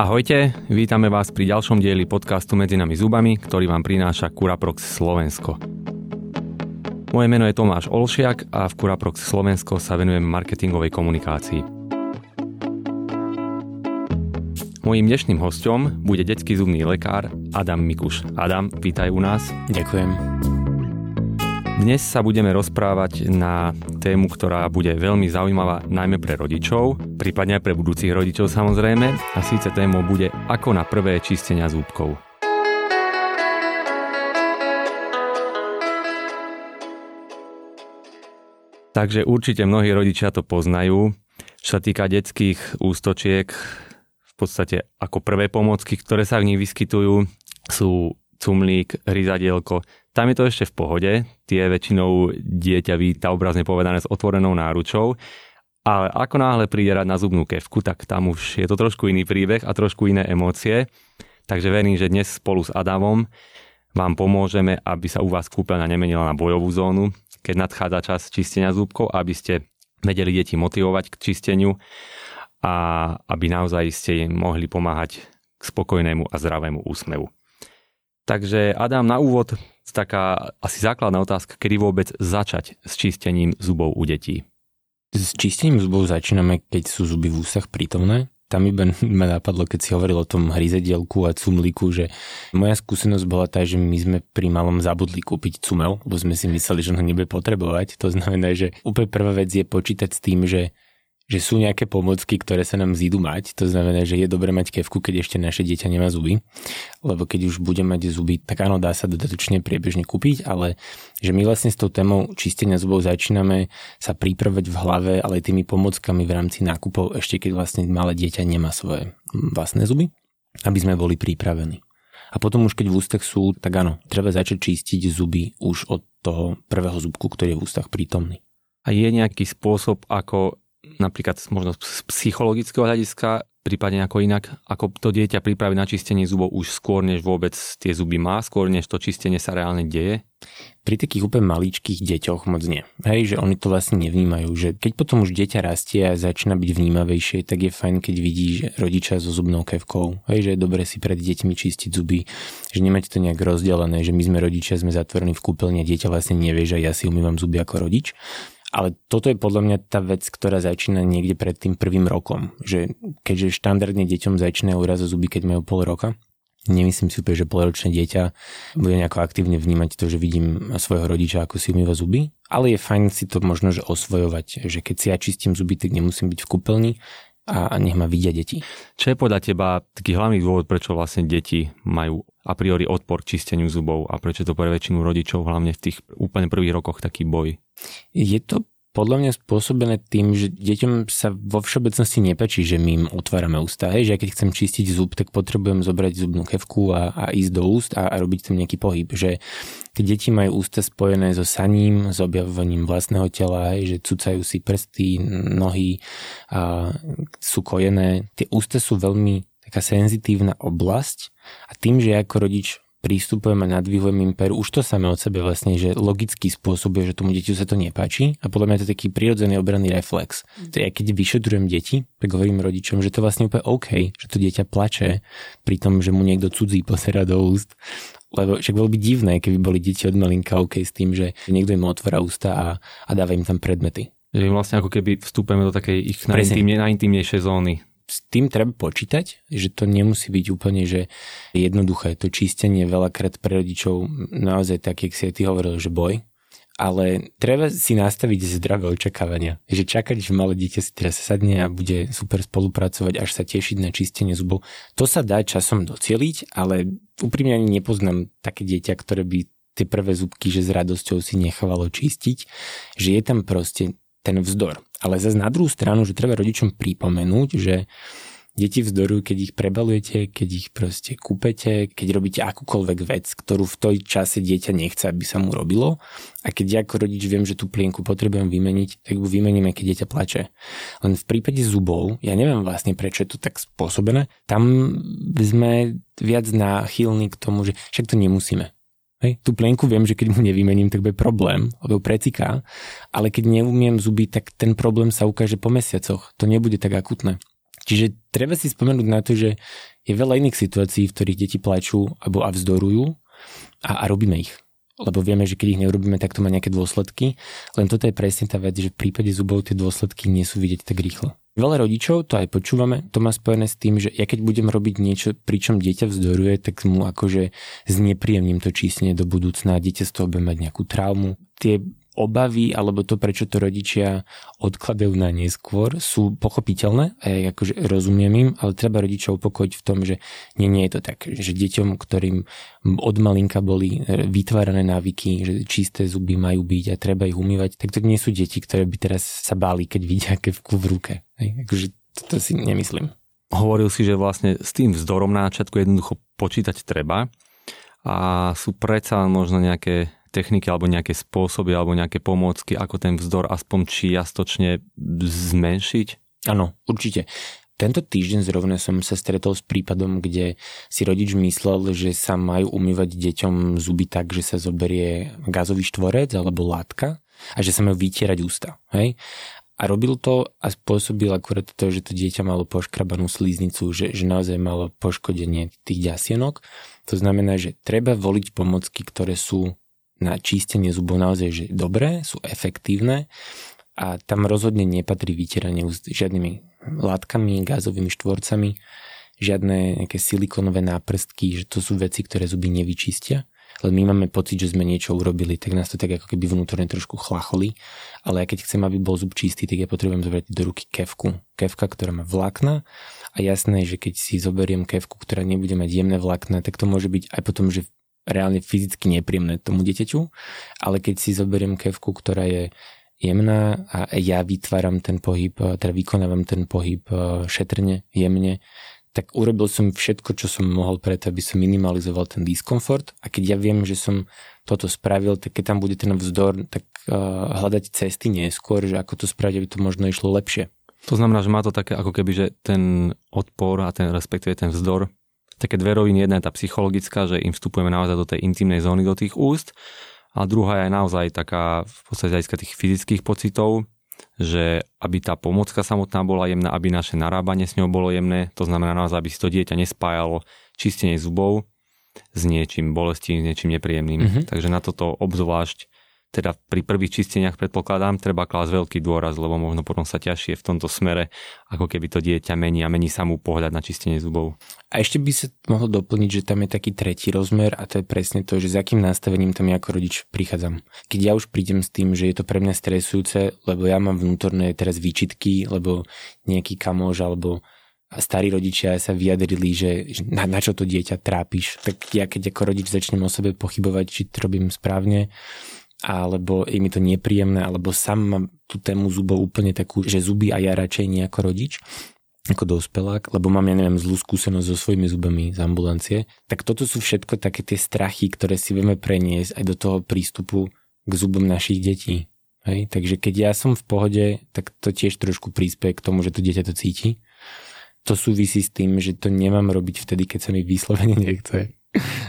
Ahojte, vítame vás pri ďalšom dieli podcastu Medzi nami zubami, ktorý vám prináša Curaprox Slovensko. Moje meno je Tomáš Olšiak a v Curaprox Slovensko sa venujem marketingovej komunikácii. Mojím dnešným hostom bude detský zubný lekár Adam Mikuš. Adam, vítaj u nás. Ďakujem. Dnes sa budeme rozprávať na tému, ktorá bude veľmi zaujímavá najmä pre rodičov, prípadne aj pre budúcich rodičov samozrejme, a síce témou bude ako na prvé čistenia zúbkov. Takže určite mnohí rodičia to poznajú. Čo sa týka detských ústočiek, v podstate ako prvé pomocky, ktoré sa v nich vyskytujú, sú cumlík, ryzadielko, tam je to ešte v pohode, tie väčšinou dieťa víta obrazne povedané s otvorenou náručou, ale ako náhle príde rať na zubnú kevku, tak tam už je to trošku iný príbeh a trošku iné emócie. Takže verím, že dnes spolu s Adamom vám pomôžeme, aby sa u vás kúpeľňa nemenila na bojovú zónu, keď nadchádza čas čistenia zúbkov, aby ste vedeli deti motivovať k čisteniu a aby naozaj ste im mohli pomáhať k spokojnému a zdravému úsmevu. Takže Adam, na úvod taká asi základná otázka, kedy vôbec začať s čistením zubov u detí? S čistením zubov začíname, keď sú zuby v úsach prítomné. Tam iba ma napadlo, keď si hovoril o tom hryzedielku a cumliku, že moja skúsenosť bola tá, že my sme pri malom zabudli kúpiť cumel, lebo sme si mysleli, že ho nebude potrebovať. To znamená, že úplne prvá vec je počítať s tým, že že sú nejaké pomocky, ktoré sa nám zídu mať. To znamená, že je dobre mať kevku, keď ešte naše dieťa nemá zuby. Lebo keď už bude mať zuby, tak áno, dá sa dodatočne priebežne kúpiť, ale že my vlastne s tou témou čistenia zubov začíname sa pripravať v hlave, ale tými pomockami v rámci nákupov, ešte keď vlastne malé dieťa nemá svoje vlastné zuby, aby sme boli pripravení. A potom už keď v ústach sú, tak áno, treba začať čistiť zuby už od toho prvého zubku, ktorý je v ústach prítomný. A je nejaký spôsob, ako napríklad možno z psychologického hľadiska, prípadne ako inak, ako to dieťa pripraviť na čistenie zubov už skôr, než vôbec tie zuby má, skôr, než to čistenie sa reálne deje? Pri takých úplne maličkých deťoch moc nie. Hej, že oni to vlastne nevnímajú, že keď potom už dieťa rastie a začína byť vnímavejšie, tak je fajn, keď vidí že rodiča so zubnou kevkou. Hej, že je dobre si pred deťmi čistiť zuby, že nemáte to nejak rozdelené, že my sme rodičia, sme zatvorení v kúpeľni a dieťa vlastne nevie, že ja si umývam zuby ako rodič ale toto je podľa mňa tá vec, ktorá začína niekde pred tým prvým rokom. Že keďže štandardne deťom začínajú raz zuby, keď majú pol roka, nemyslím si úplne, že polročné dieťa bude nejako aktívne vnímať to, že vidím svojho rodiča, ako si umýva zuby, ale je fajn si to možno, že osvojovať, že keď si ja čistím zuby, tak nemusím byť v kúpeľni, a nech ma vidia deti. Čo je podľa teba taký hlavný dôvod, prečo vlastne deti majú a priori odpor k čisteniu zubov a prečo to pre väčšinu rodičov, hlavne v tých úplne prvých rokoch, taký boj? Je to podľa mňa spôsobené tým, že deťom sa vo všeobecnosti nepačí, že my im otvárame ústa. Hej, že keď chcem čistiť zub, tak potrebujem zobrať zubnú kevku a, a ísť do úst a, a robiť tam nejaký pohyb. Že keď deti majú ústa spojené so saním, s objavovaním vlastného tela, hej, že cucajú si prsty, nohy, a sú kojené, tie ústa sú veľmi taká senzitívna oblasť a tým, že ako rodič prístupujem a nadvihujem im peru, už to samé od sebe vlastne, že logický spôsob je, že tomu dieťu sa to nepáči a podľa mňa to je taký prirodzený obranný reflex. To ja keď vyšetrujem deti, tak hovorím rodičom, že to vlastne úplne OK, že to dieťa plače pri tom, že mu niekto cudzí posera do úst. Lebo však bolo by divné, keby boli deti od malinka OK s tým, že niekto im otvára ústa a, a dáva im tam predmety. Že vlastne ako keby vstúpeme do takej ich najintimnejšej zóny s tým treba počítať, že to nemusí byť úplne že jednoduché. To čistenie veľakrát pre rodičov naozaj tak, jak si aj ty hovoril, že boj. Ale treba si nastaviť zdravé očakávania. Že čakať, že malé dieťa si teraz sadne a bude super spolupracovať, až sa tešiť na čistenie zubov. To sa dá časom docieliť, ale úprimne ani nepoznám také dieťa, ktoré by tie prvé zubky, že s radosťou si nechávalo čistiť, že je tam proste ten vzdor. Ale zase na druhú stranu, že treba rodičom pripomenúť, že deti vzdorujú, keď ich prebalujete, keď ich proste kúpete, keď robíte akúkoľvek vec, ktorú v tej čase dieťa nechce, aby sa mu robilo. A keď ja ako rodič viem, že tú plienku potrebujem vymeniť, tak ju vymeníme, keď dieťa plače. Len v prípade zubov, ja neviem vlastne, prečo je to tak spôsobené, tam sme viac náchylní k tomu, že však to nemusíme. Hej, tú plienku viem, že keď mu nevymením, tak bude problém, lebo preciká, ale keď neumiem zuby, tak ten problém sa ukáže po mesiacoch. To nebude tak akutné. Čiže treba si spomenúť na to, že je veľa iných situácií, v ktorých deti plačú alebo a vzdorujú a, a robíme ich. Lebo vieme, že keď ich neurobíme, tak to má nejaké dôsledky. Len toto je presne tá vec, že v prípade zubov tie dôsledky nie sú vidieť tak rýchlo. Veľa rodičov, to aj počúvame, to má spojené s tým, že ja keď budem robiť niečo, pričom dieťa vzdoruje, tak mu akože znepríjemním to čísne do budúcna dieťa z toho bude mať nejakú traumu. Tie obavy alebo to, prečo to rodičia odkladajú na neskôr, sú pochopiteľné a ja akože rozumiem im, ale treba rodičia upokojiť v tom, že nie, nie je to tak, že deťom, ktorým od malinka boli e, vytvárané návyky, že čisté zuby majú byť a treba ich umývať, tak to nie sú deti, ktoré by teraz sa báli, keď vidia kevku v ruke. Hej, akože to, to si nemyslím. Hovoril si, že vlastne s tým vzdorom na začiatku jednoducho počítať treba a sú predsa možno nejaké techniky alebo nejaké spôsoby alebo nejaké pomôcky, ako ten vzdor aspoň čiastočne zmenšiť? Áno, určite. Tento týždeň zrovna som sa stretol s prípadom, kde si rodič myslel, že sa majú umývať deťom zuby tak, že sa zoberie gazový štvorec alebo látka a že sa majú vytierať ústa. Hej? A robil to a spôsobil akurát to, že to dieťa malo poškrabanú slíznicu, že, že naozaj malo poškodenie tých ďasienok. To znamená, že treba voliť pomocky, ktoré sú na čistenie zubov naozaj že dobré, sú efektívne a tam rozhodne nepatrí vytieranie úst žiadnymi látkami, gázovými štvorcami, žiadne nejaké silikonové náprstky, že to sú veci, ktoré zuby nevyčistia. Len my máme pocit, že sme niečo urobili, tak nás to tak ako keby vnútorne trošku chlacholi. Ale ja keď chcem, aby bol zub čistý, tak ja potrebujem zobrať do ruky kevku. Kevka, ktorá má vlákna a jasné, že keď si zoberiem kevku, ktorá nebude mať jemné vlákna, tak to môže byť aj potom, že reálne fyzicky nepríjemné tomu dieťaťu, ale keď si zoberiem kevku, ktorá je jemná a ja vytváram ten pohyb, teda vykonávam ten pohyb e, šetrne, jemne, tak urobil som všetko, čo som mohol preto, aby som minimalizoval ten diskomfort a keď ja viem, že som toto spravil, tak keď tam bude ten vzdor, tak uh, hľadať cesty neskôr, že ako to spraviť, aby to možno išlo lepšie. To znamená, že má to také ako keby, že ten odpor a ten respektíve ten vzdor také dve roviny. Jedna je tá psychologická, že im vstupujeme naozaj do tej intimnej zóny, do tých úst. A druhá je naozaj taká v podstate aj tých fyzických pocitov, že aby tá pomocka samotná bola jemná, aby naše narábanie s ňou bolo jemné, to znamená naozaj, aby si to dieťa nespájalo čistenie zubov s niečím bolestím, s niečím nepríjemným. Mm-hmm. Takže na toto obzvlášť teda pri prvých čisteniach predpokladám, treba klásť veľký dôraz, lebo možno potom sa ťažšie v tomto smere, ako keby to dieťa mení a mení sa mu pohľad na čistenie zubov. A ešte by sa mohlo doplniť, že tam je taký tretí rozmer a to je presne to, že s akým nastavením tam ja ako rodič prichádzam. Keď ja už prídem s tým, že je to pre mňa stresujúce, lebo ja mám vnútorné teraz výčitky, lebo nejaký kamož alebo starí rodičia sa vyjadrili, že na, na čo to dieťa trápiš, tak ja keď ako rodič začnem o sebe pochybovať, či to robím správne, alebo je mi to nepríjemné, alebo sám mám tú tému zubov úplne takú, že zuby a ja radšej nie ako rodič, ako dospelák, lebo mám, ja neviem, zlú skúsenosť so svojimi zubami z ambulancie, tak toto sú všetko také tie strachy, ktoré si vieme preniesť aj do toho prístupu k zubom našich detí. Hej? Takže keď ja som v pohode, tak to tiež trošku príspe k tomu, že to dieťa to cíti. To súvisí s tým, že to nemám robiť vtedy, keď sa mi vyslovene nechce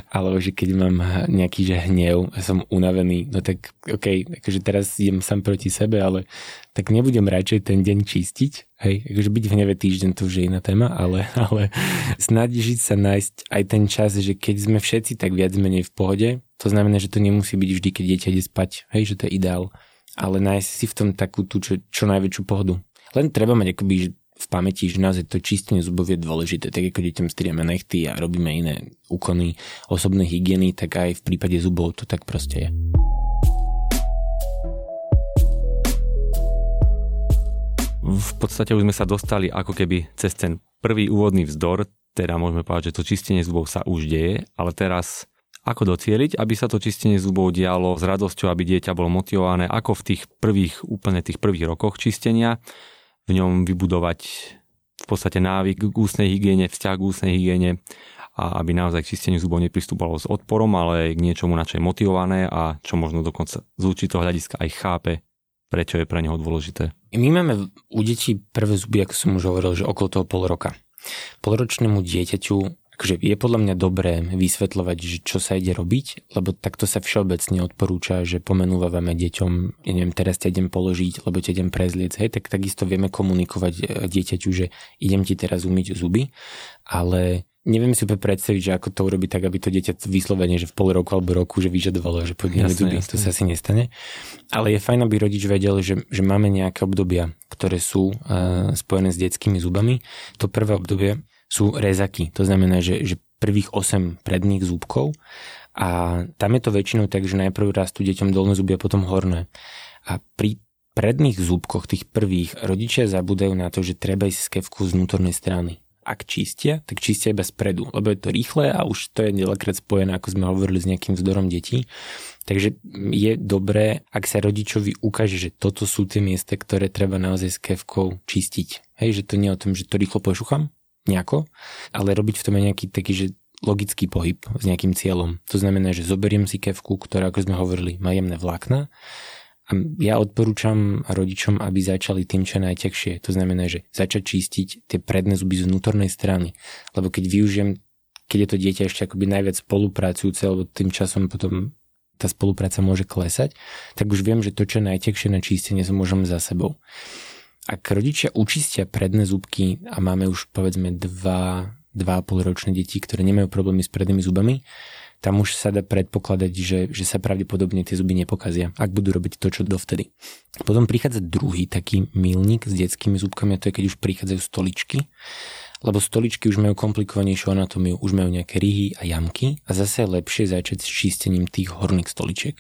alebo že keď mám nejaký že hnev a som unavený, no tak OK, akože teraz idem sám proti sebe, ale tak nebudem radšej ten deň čistiť, hej, akože byť v hneve týždeň to už je iná téma, ale, ale snažiť sa nájsť aj ten čas, že keď sme všetci tak viac menej v pohode, to znamená, že to nemusí byť vždy, keď dieťa ide spať, hej, že to je ideál, ale nájsť si v tom takú tú čo, čo najväčšiu pohodu. Len treba mať akoby v pamäti, že naozaj to čistenie zubov je dôležité. Tak ako deťom strieme nechty a robíme iné úkony osobnej hygieny, tak aj v prípade zubov to tak proste je. V podstate už sme sa dostali ako keby cez ten prvý úvodný vzdor, teda môžeme povedať, že to čistenie zubov sa už deje, ale teraz ako docieliť, aby sa to čistenie zubov dialo s radosťou, aby dieťa bolo motivované, ako v tých prvých, úplne tých prvých rokoch čistenia, v ňom vybudovať v podstate návyk k ústnej hygiene, vzťah k ústnej hygiene a aby naozaj k čisteniu zubov nepristúpalo s odporom, ale k niečomu, na čo je motivované a čo možno dokonca z určitého hľadiska aj chápe, prečo je pre neho dôležité. My máme u detí prvé zuby, ako som už hovoril, že okolo toho pol roka. Polročnému dieťaťu akože je podľa mňa dobré vysvetľovať, že čo sa ide robiť, lebo takto sa všeobecne odporúča, že pomenúvame deťom, ja neviem, teraz ťa idem položiť, lebo ťa idem prezliec, hej, tak takisto vieme komunikovať e, dieťaťu, že idem ti teraz umyť zuby, ale neviem si úplne predstaviť, že ako to urobiť tak, aby to dieťa vyslovene, že v pol roku alebo roku, že vyžadovalo, že poďme zuby, jasne. to sa asi nestane. Ale je fajn, aby rodič vedel, že, že máme nejaké obdobia, ktoré sú uh, spojené s detskými zubami. To prvé obdobie sú rezaky. To znamená, že, že prvých 8 predných zúbkov a tam je to väčšinou tak, že najprv rastú deťom dolné zuby a potom horné. A pri predných zúbkoch, tých prvých, rodičia zabúdajú na to, že treba ísť skevku z vnútornej strany. Ak čistia, tak čistia iba spredu, lebo je to rýchle a už to je veľakrát spojené, ako sme hovorili, s nejakým vzdorom detí. Takže je dobré, ak sa rodičovi ukáže, že toto sú tie miesta, ktoré treba naozaj s kevkou čistiť. Hej, že to nie je o tom, že to rýchlo pošuchám, nejako, ale robiť v tom aj nejaký taký, že logický pohyb s nejakým cieľom. To znamená, že zoberiem si kevku, ktorá, ako sme hovorili, má jemné vlákna a ja odporúčam rodičom, aby začali tým, čo najtekšie. To znamená, že začať čistiť tie predné zuby z vnútornej strany. Lebo keď využijem, keď je to dieťa ešte akoby najviac spolupracujúce, alebo tým časom potom tá spolupráca môže klesať, tak už viem, že to, čo najtekšie na čistenie, môžem za sebou ak rodičia učistia predné zubky a máme už povedzme 2, 2,5 ročné deti, ktoré nemajú problémy s prednými zubami, tam už sa dá predpokladať, že, že sa pravdepodobne tie zuby nepokazia, ak budú robiť to, čo dovtedy. Potom prichádza druhý taký milník s detskými zubkami a to je, keď už prichádzajú stoličky lebo stoličky už majú komplikovanejšiu anatómiu, už majú nejaké ryhy a jamky a zase je lepšie začať s čistením tých horných stoličiek.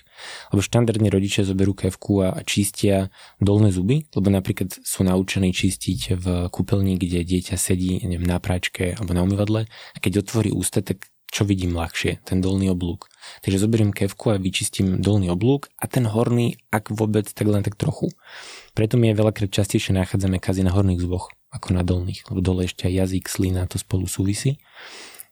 Lebo štandardne rodičia zoberú kevku a, čistia dolné zuby, lebo napríklad sú naučení čistiť v kúpeľni, kde dieťa sedí neviem, na práčke alebo na umývadle a keď otvorí ústa, tak čo vidím ľahšie, ten dolný oblúk. Takže zoberiem kevku a vyčistím dolný oblúk a ten horný, ak vôbec, tak len tak trochu. Preto my je veľakrát častejšie nachádzame kazy na horných zuboch ako na dolných, lebo dole ešte aj jazyk, slina, to spolu súvisí.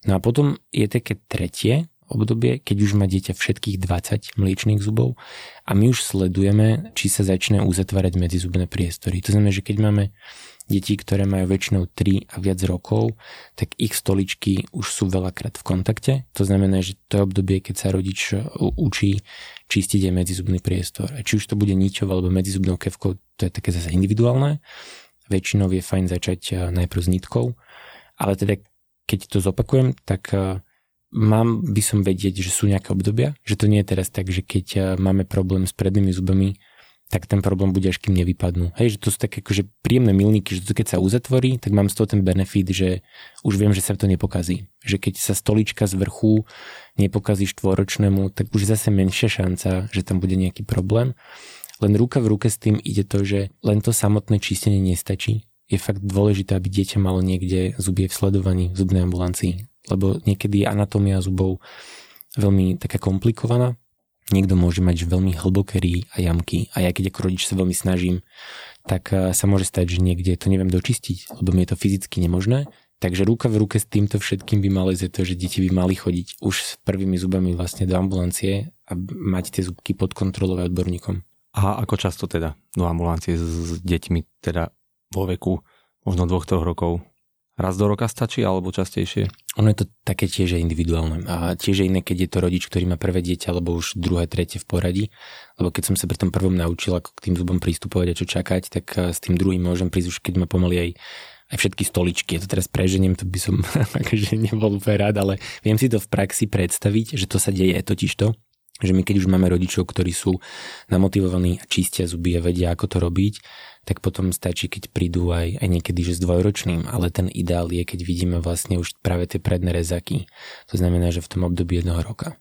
No a potom je také tretie obdobie, keď už má dieťa všetkých 20 mliečných zubov a my už sledujeme, či sa začne uzatvárať medzizubné priestory. To znamená, že keď máme deti, ktoré majú väčšinou 3 a viac rokov, tak ich stoličky už sú veľakrát v kontakte. To znamená, že to je obdobie, keď sa rodič učí čistiť aj medzizubný priestor. A či už to bude ničov alebo medzizubnou kevkou, to je také zase individuálne. Väčšinou je fajn začať eh, najprv s nitkou, ale teda keď to zopakujem, tak eh, mám by som vedieť, že sú nejaké obdobia, že to nie je teraz tak, že keď eh, máme problém s prednými zubami, tak ten problém bude až kým nevypadnú. Hej, že to sú také akože príjemné milníky, že to keď sa uzatvorí, tak mám z toho ten benefit, že už viem, že sa to nepokazí. Že keď sa stolička z vrchu nepokazí štvoročnému, tak už zase menšia šanca, že tam bude nejaký problém. Len ruka v ruke s tým ide to, že len to samotné čistenie nestačí. Je fakt dôležité, aby dieťa malo niekde zubie v sledovaní v zubnej ambulancii. Lebo niekedy je anatómia zubov veľmi taká komplikovaná. Niekto môže mať veľmi hlboké rí a jamky a ja keď ako rodič sa veľmi snažím, tak eh, sa môže stať, že niekde to neviem dočistiť, lebo mi je to fyzicky nemožné. Takže ruka v ruke s týmto všetkým by mali to, že deti by mali chodiť už s prvými zubami vlastne do ambulancie a mať tie zubky pod kontrolou odborníkom. A ako často teda do ambulancie s, s deťmi, teda vo veku možno dvoch, troch rokov? Raz do roka stačí alebo častejšie? Ono je to také tiež individuálne. A tiež je iné, keď je to rodič, ktorý má prvé dieťa alebo už druhé, tretie v poradí. Lebo keď som sa pri tom prvom naučil, ako k tým zubom pristupovať a čo čakať, tak eh, s tým druhým môžem prísť už keď ma pomaly aj aj všetky stoličky. Ja to teraz preženiem, to by som akože nebol úplne rád, ale viem si to v praxi predstaviť, že to sa deje totiž to že my keď už máme rodičov, ktorí sú namotivovaní a čistia zuby a vedia, ako to robiť, tak potom stačí, keď prídu aj, aj niekedy, že s dvojročným, ale ten ideál je, keď vidíme vlastne už práve tie predné rezaky. To znamená, že v tom období jedného roka.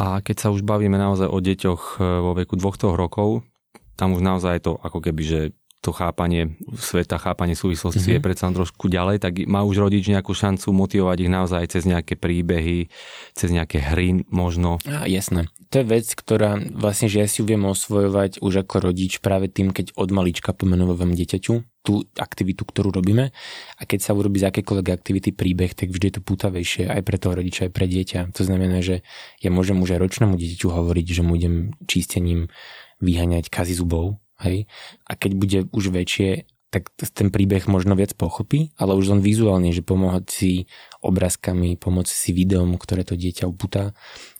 A keď sa už bavíme naozaj o deťoch e, vo veku dvoch rokov, tam už naozaj to ako keby, že to chápanie sveta, chápanie súvislosti mm-hmm. je predsa trošku ďalej, tak má už rodič nejakú šancu motivovať ich naozaj cez nejaké príbehy, cez nejaké hry možno. A, jasné. To je vec, ktorá vlastne, že ja si ju viem osvojovať už ako rodič práve tým, keď od malička pomenúvam dieťaťu tú aktivitu, ktorú robíme. A keď sa urobí z akékoľvek aktivity príbeh, tak vždy je to pútavejšie aj pre toho rodiča, aj pre dieťa. To znamená, že ja môžem už aj ročnému dieťaťu hovoriť, že mu idem čistením vyhaňať kazy zubov, hej. A keď bude už väčšie, tak ten príbeh možno viac pochopí, ale už len vizuálne, že pomohať si obrázkami, pomôcť si videom, ktoré to dieťa upúta,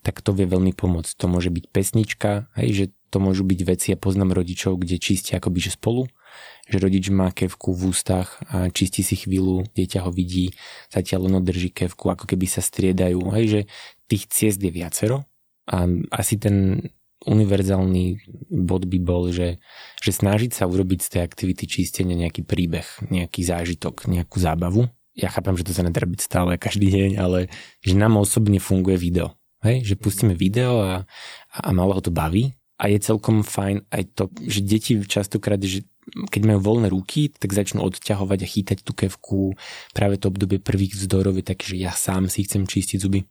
tak to vie veľmi pomôcť. To môže byť pesnička, hej, že to môžu byť veci, ja poznám rodičov, kde čistia akoby že spolu, že rodič má kevku v ústach a čistí si chvíľu, dieťa ho vidí, zatiaľ ono drží kevku, ako keby sa striedajú, hej, že tých ciest je viacero a asi ten univerzálny bod by bol, že, že snažiť sa urobiť z tej aktivity čistenia nejaký príbeh, nejaký zážitok, nejakú zábavu. Ja chápem, že to sa nedá byť stále každý deň, ale že nám osobne funguje video. Hej? Že pustíme video a, a malo ho to baví. A je celkom fajn aj to, že deti častokrát, že keď majú voľné ruky, tak začnú odťahovať a chýtať tú kevku. Práve to obdobie prvých vzdorov je také, že ja sám si chcem čistiť zuby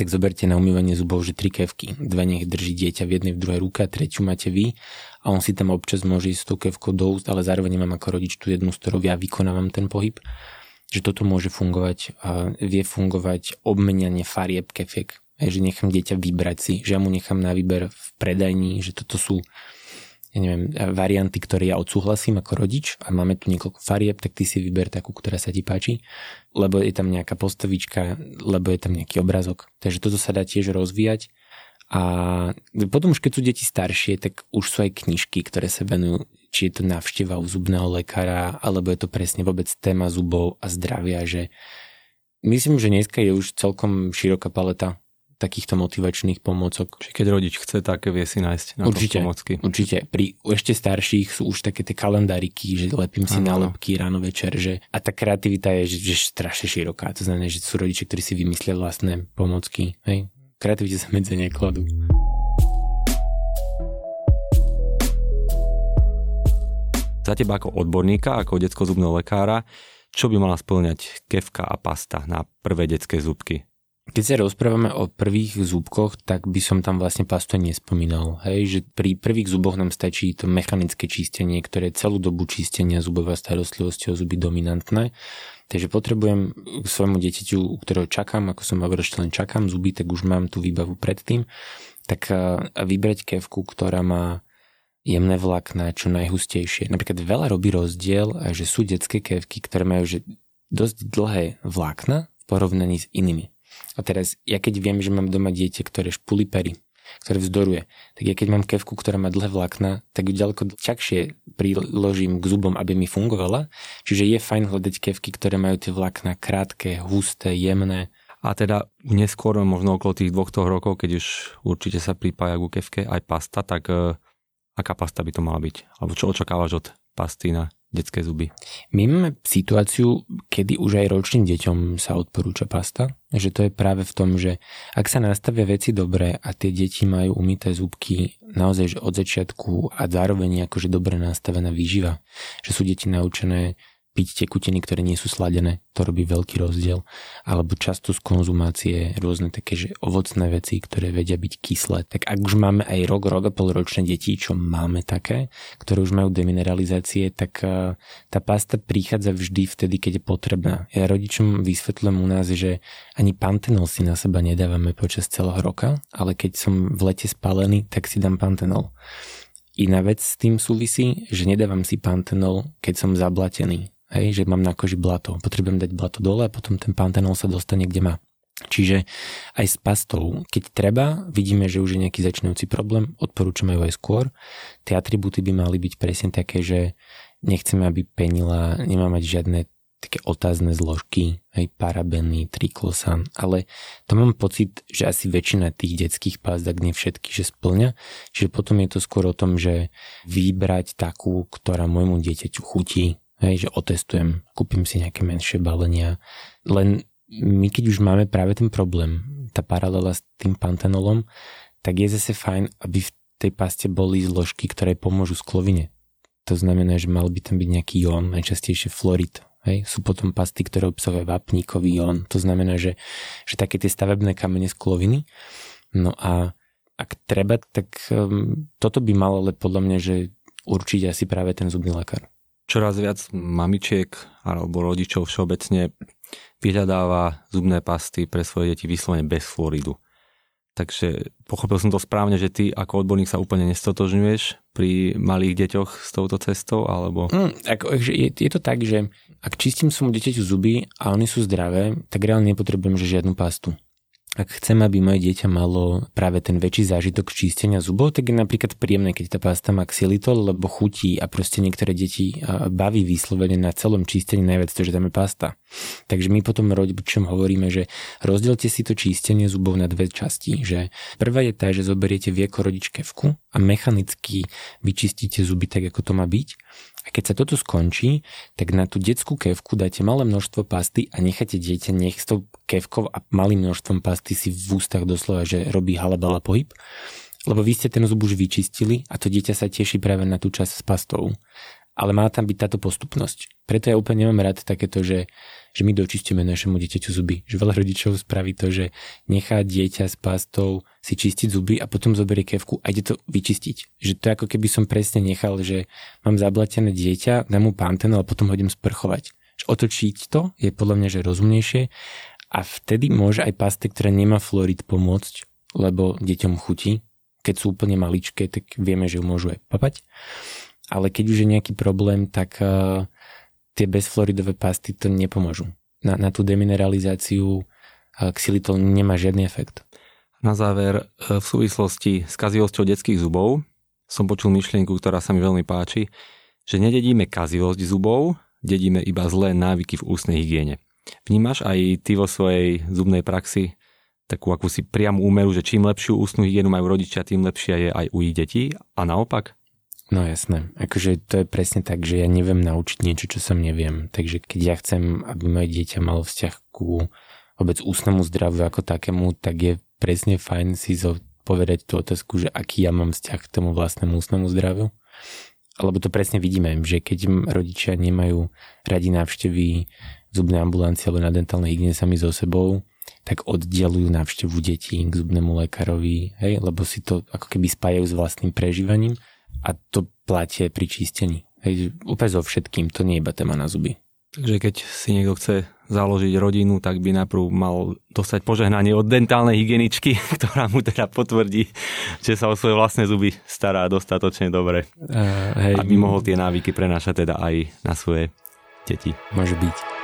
tak zoberte na umývanie zubov, že tri kevky. Dve nech drží dieťa v jednej, v druhej ruke, a tretiu máte vy a on si tam občas môže ísť s tou kevkou do úst, ale zároveň mám ako rodič tú jednu, z ktorou ja vykonávam ten pohyb. Že toto môže fungovať, vie fungovať obmenianie farieb kefiek. Že nechám dieťa vybrať si, že ja mu nechám na výber v predajni, že toto sú ja neviem, varianty, ktoré ja odsúhlasím ako rodič a máme tu niekoľko farieb, tak ty si vyber takú, ktorá sa ti páči, lebo je tam nejaká postavička, lebo je tam nejaký obrazok. Takže toto sa dá tiež rozvíjať. A potom už keď sú deti staršie, tak už sú aj knižky, ktoré sa venujú, či je to návšteva u zubného lekára, alebo je to presne vôbec téma zubov a zdravia, že myslím, že dneska je už celkom široká paleta takýchto motivačných pomôcok. Čiže keď rodič chce, tak vie si nájsť na určite, pomocky. Určite. Pri ešte starších sú už také tie kalendáriky, že lepím si nálepky ráno večer. Že, a tá kreativita je že, že strašne široká. To znamená, že sú rodiči, ktorí si vymyslia vlastné pomocky. Hej? Kreativite sa medzi nekladú. Za teba ako odborníka, ako detsko-zubného lekára, čo by mala splňať kevka a pasta na prvé detské zubky? Keď sa rozprávame o prvých zúbkoch, tak by som tam vlastne pastu nespomínal. Hej, že pri prvých zuboch nám stačí to mechanické čistenie, ktoré celú dobu čistenia zubová starostlivosti o zuby dominantné. Takže potrebujem k svojmu dieťaťu, u ktorého čakám, ako som hovoril, len čakám zuby, tak už mám tú výbavu predtým, tak vybrať kevku, ktorá má jemné vlákna, čo najhustejšie. Napríklad veľa robí rozdiel, že sú detské kevky, ktoré majú že dosť dlhé vlákna v porovnaní s inými. A teraz, ja keď viem, že mám doma dieťa, ktoré špuli pery, ktoré vzdoruje, tak ja keď mám kevku, ktorá má dlhé vlákna, tak ju ďaleko čakšie priložím k zubom, aby mi fungovala. Čiže je fajn hľadať kevky, ktoré majú tie vlákna krátke, husté, jemné. A teda neskôr, možno okolo tých dvoch rokov, keď už určite sa pripája ku kevke aj pasta, tak uh, aká pasta by to mala byť? Alebo čo očakávaš od pasty na detské zuby? My máme situáciu, kedy už aj ročným deťom sa odporúča pasta, že to je práve v tom, že ak sa nastavia veci dobre a tie deti majú umité zubky naozaj že od začiatku a zároveň akože dobre nastavená výživa, že sú deti naučené piť tekutiny, ktoré nie sú sladené, to robí veľký rozdiel. Alebo často z konzumácie rôzne také, že ovocné veci, ktoré vedia byť kyslé. Tak ak už máme aj rok, rok a pol ročné deti, čo máme také, ktoré už majú demineralizácie, tak eh, tá pasta prichádza vždy vtedy, keď je potrebná. Ja rodičom vysvetľujem u nás, že ani pantenol si na seba nedávame počas celého roka, ale keď som v lete spálený, tak si dám pantenol. Iná vec s tým súvisí, že nedávam si pantenol, keď som zablatený hej, že mám na koži blato. Potrebujem dať blato dole a potom ten pantenol sa dostane kde má. Čiže aj s pastou, keď treba, vidíme, že už je nejaký začínajúci problém, odporúčame ju aj skôr. Tie atribúty by mali byť presne také, že nechceme, aby penila, nemá mať žiadne také otázne zložky, aj parabeny, triklosan, ale to mám pocit, že asi väčšina tých detských pás, ak nie všetky, že splňa. Čiže potom je to skôr o tom, že vybrať takú, ktorá môjmu dieťaťu chutí, Hej, že otestujem, kúpim si nejaké menšie balenia. Len my keď už máme práve ten problém, tá paralela s tým pantenolom, tak je zase fajn, aby v tej paste boli zložky, ktoré pomôžu sklovine. To znamená, že mal by tam byť nejaký ión, najčastejšie fluorid. Hej. Sú potom pasty, ktoré obsahujú vápníkový ión. To znamená, že, že také tie stavebné kamene skloviny. No a ak treba, tak um, toto by malo ale podľa mňa, že určite asi práve ten zubný lekár čoraz viac mamičiek alebo rodičov všeobecne vyhľadáva zubné pasty pre svoje deti vyslovene bez fluoridu. takže pochopil som to správne, že ty ako odborník sa úplne nestotožňuješ pri malých deťoch s touto cestou, alebo... Mm, ako, je, je to tak, že ak čistím som dieťaťu zuby a oni sú zdravé, tak reálne nepotrebujem že žiadnu pastu ak chcem, aby moje dieťa malo práve ten väčší zážitok čistenia zubov, tak je napríklad príjemné, keď tá pasta má xylitol, lebo chutí a proste niektoré deti baví vyslovene na celom čistení najviac to, že tam je pasta. Takže my potom rodičom hovoríme, že rozdielte si to čistenie zubov na dve časti. Že prvá je tá, že zoberiete vieko rodičkevku a mechanicky vyčistíte zuby tak, ako to má byť. A keď sa toto skončí, tak na tú detskú kevku dáte malé množstvo pasty a necháte dieťa nech s tou kevkou a malým množstvom pasty si v ústach doslova, že robí halabala pohyb. Lebo vy ste ten zub už vyčistili a to dieťa sa teší práve na tú časť s pastou ale má tam byť táto postupnosť. Preto ja úplne nemám rád takéto, že, že my dočistíme našemu dieťaťu zuby. Že veľa rodičov spraví to, že nechá dieťa s pastou si čistiť zuby a potom zoberie kevku a ide to vyčistiť. Že to je ako keby som presne nechal, že mám zablatené dieťa, dám mu panten, ale potom ho idem sprchovať. Že otočiť to je podľa mňa že rozumnejšie a vtedy môže aj paste, ktorá nemá fluorid pomôcť, lebo deťom chutí. Keď sú úplne maličké, tak vieme, že ju môžu aj papať ale keď už je nejaký problém, tak uh, tie bezfloridové pasty to nepomôžu. Na, na tú demineralizáciu uh, xylitol nemá žiadny efekt. Na záver, uh, v súvislosti s kazivosťou detských zubov som počul myšlienku, ktorá sa mi veľmi páči, že nededíme kazivosť zubov, dedíme iba zlé návyky v ústnej hygiene. Vnímaš aj ty vo svojej zubnej praxi takú akúsi priamu úmeru, že čím lepšiu ústnu hygienu majú rodičia, tým lepšia je aj u ich detí a naopak? No jasné, akože to je presne tak, že ja neviem naučiť niečo, čo som neviem. Takže keď ja chcem, aby moje dieťa malo vzťah ku vôbec ústnemu zdraviu ako takému, tak je presne fajn si povedať tú otázku, že aký ja mám vzťah k tomu vlastnému ústnemu zdraviu. Alebo to presne vidíme, že keď rodičia nemajú radi návštevy zubnej ambulancie alebo na dentálnej hygiene sami so sebou, tak oddelujú návštevu detí k zubnému lekárovi, hej, lebo si to ako keby spájajú s vlastným prežívaním a to platie pri čistení. Hej, úplne so všetkým, to nie je iba téma na zuby. Takže keď si niekto chce založiť rodinu, tak by najprv mal dostať požehnanie od dentálnej hygieničky, ktorá mu teda potvrdí, že sa o svoje vlastné zuby stará dostatočne dobre. Uh, hej. Aby mohol tie návyky prenášať teda aj na svoje deti. Môže byť.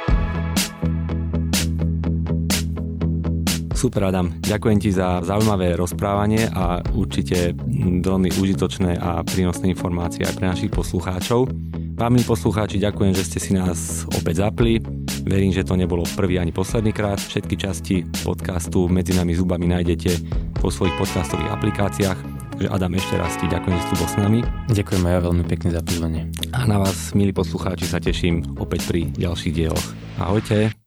Super Adam, ďakujem ti za zaujímavé rozprávanie a určite veľmi užitočné a prínosné informácie aj pre našich poslucháčov. Vám, milí poslucháči, ďakujem, že ste si nás opäť zapli. Verím, že to nebolo prvý ani posledný krát. Všetky časti podcastu Medzi nami zubami nájdete vo svojich podcastových aplikáciách. Takže Adam, ešte raz ti ďakujem, že si tu bol s nami. Ďakujem aj ja veľmi pekne za pozvanie. A na vás, milí poslucháči, sa teším opäť pri ďalších dieloch. Ahojte.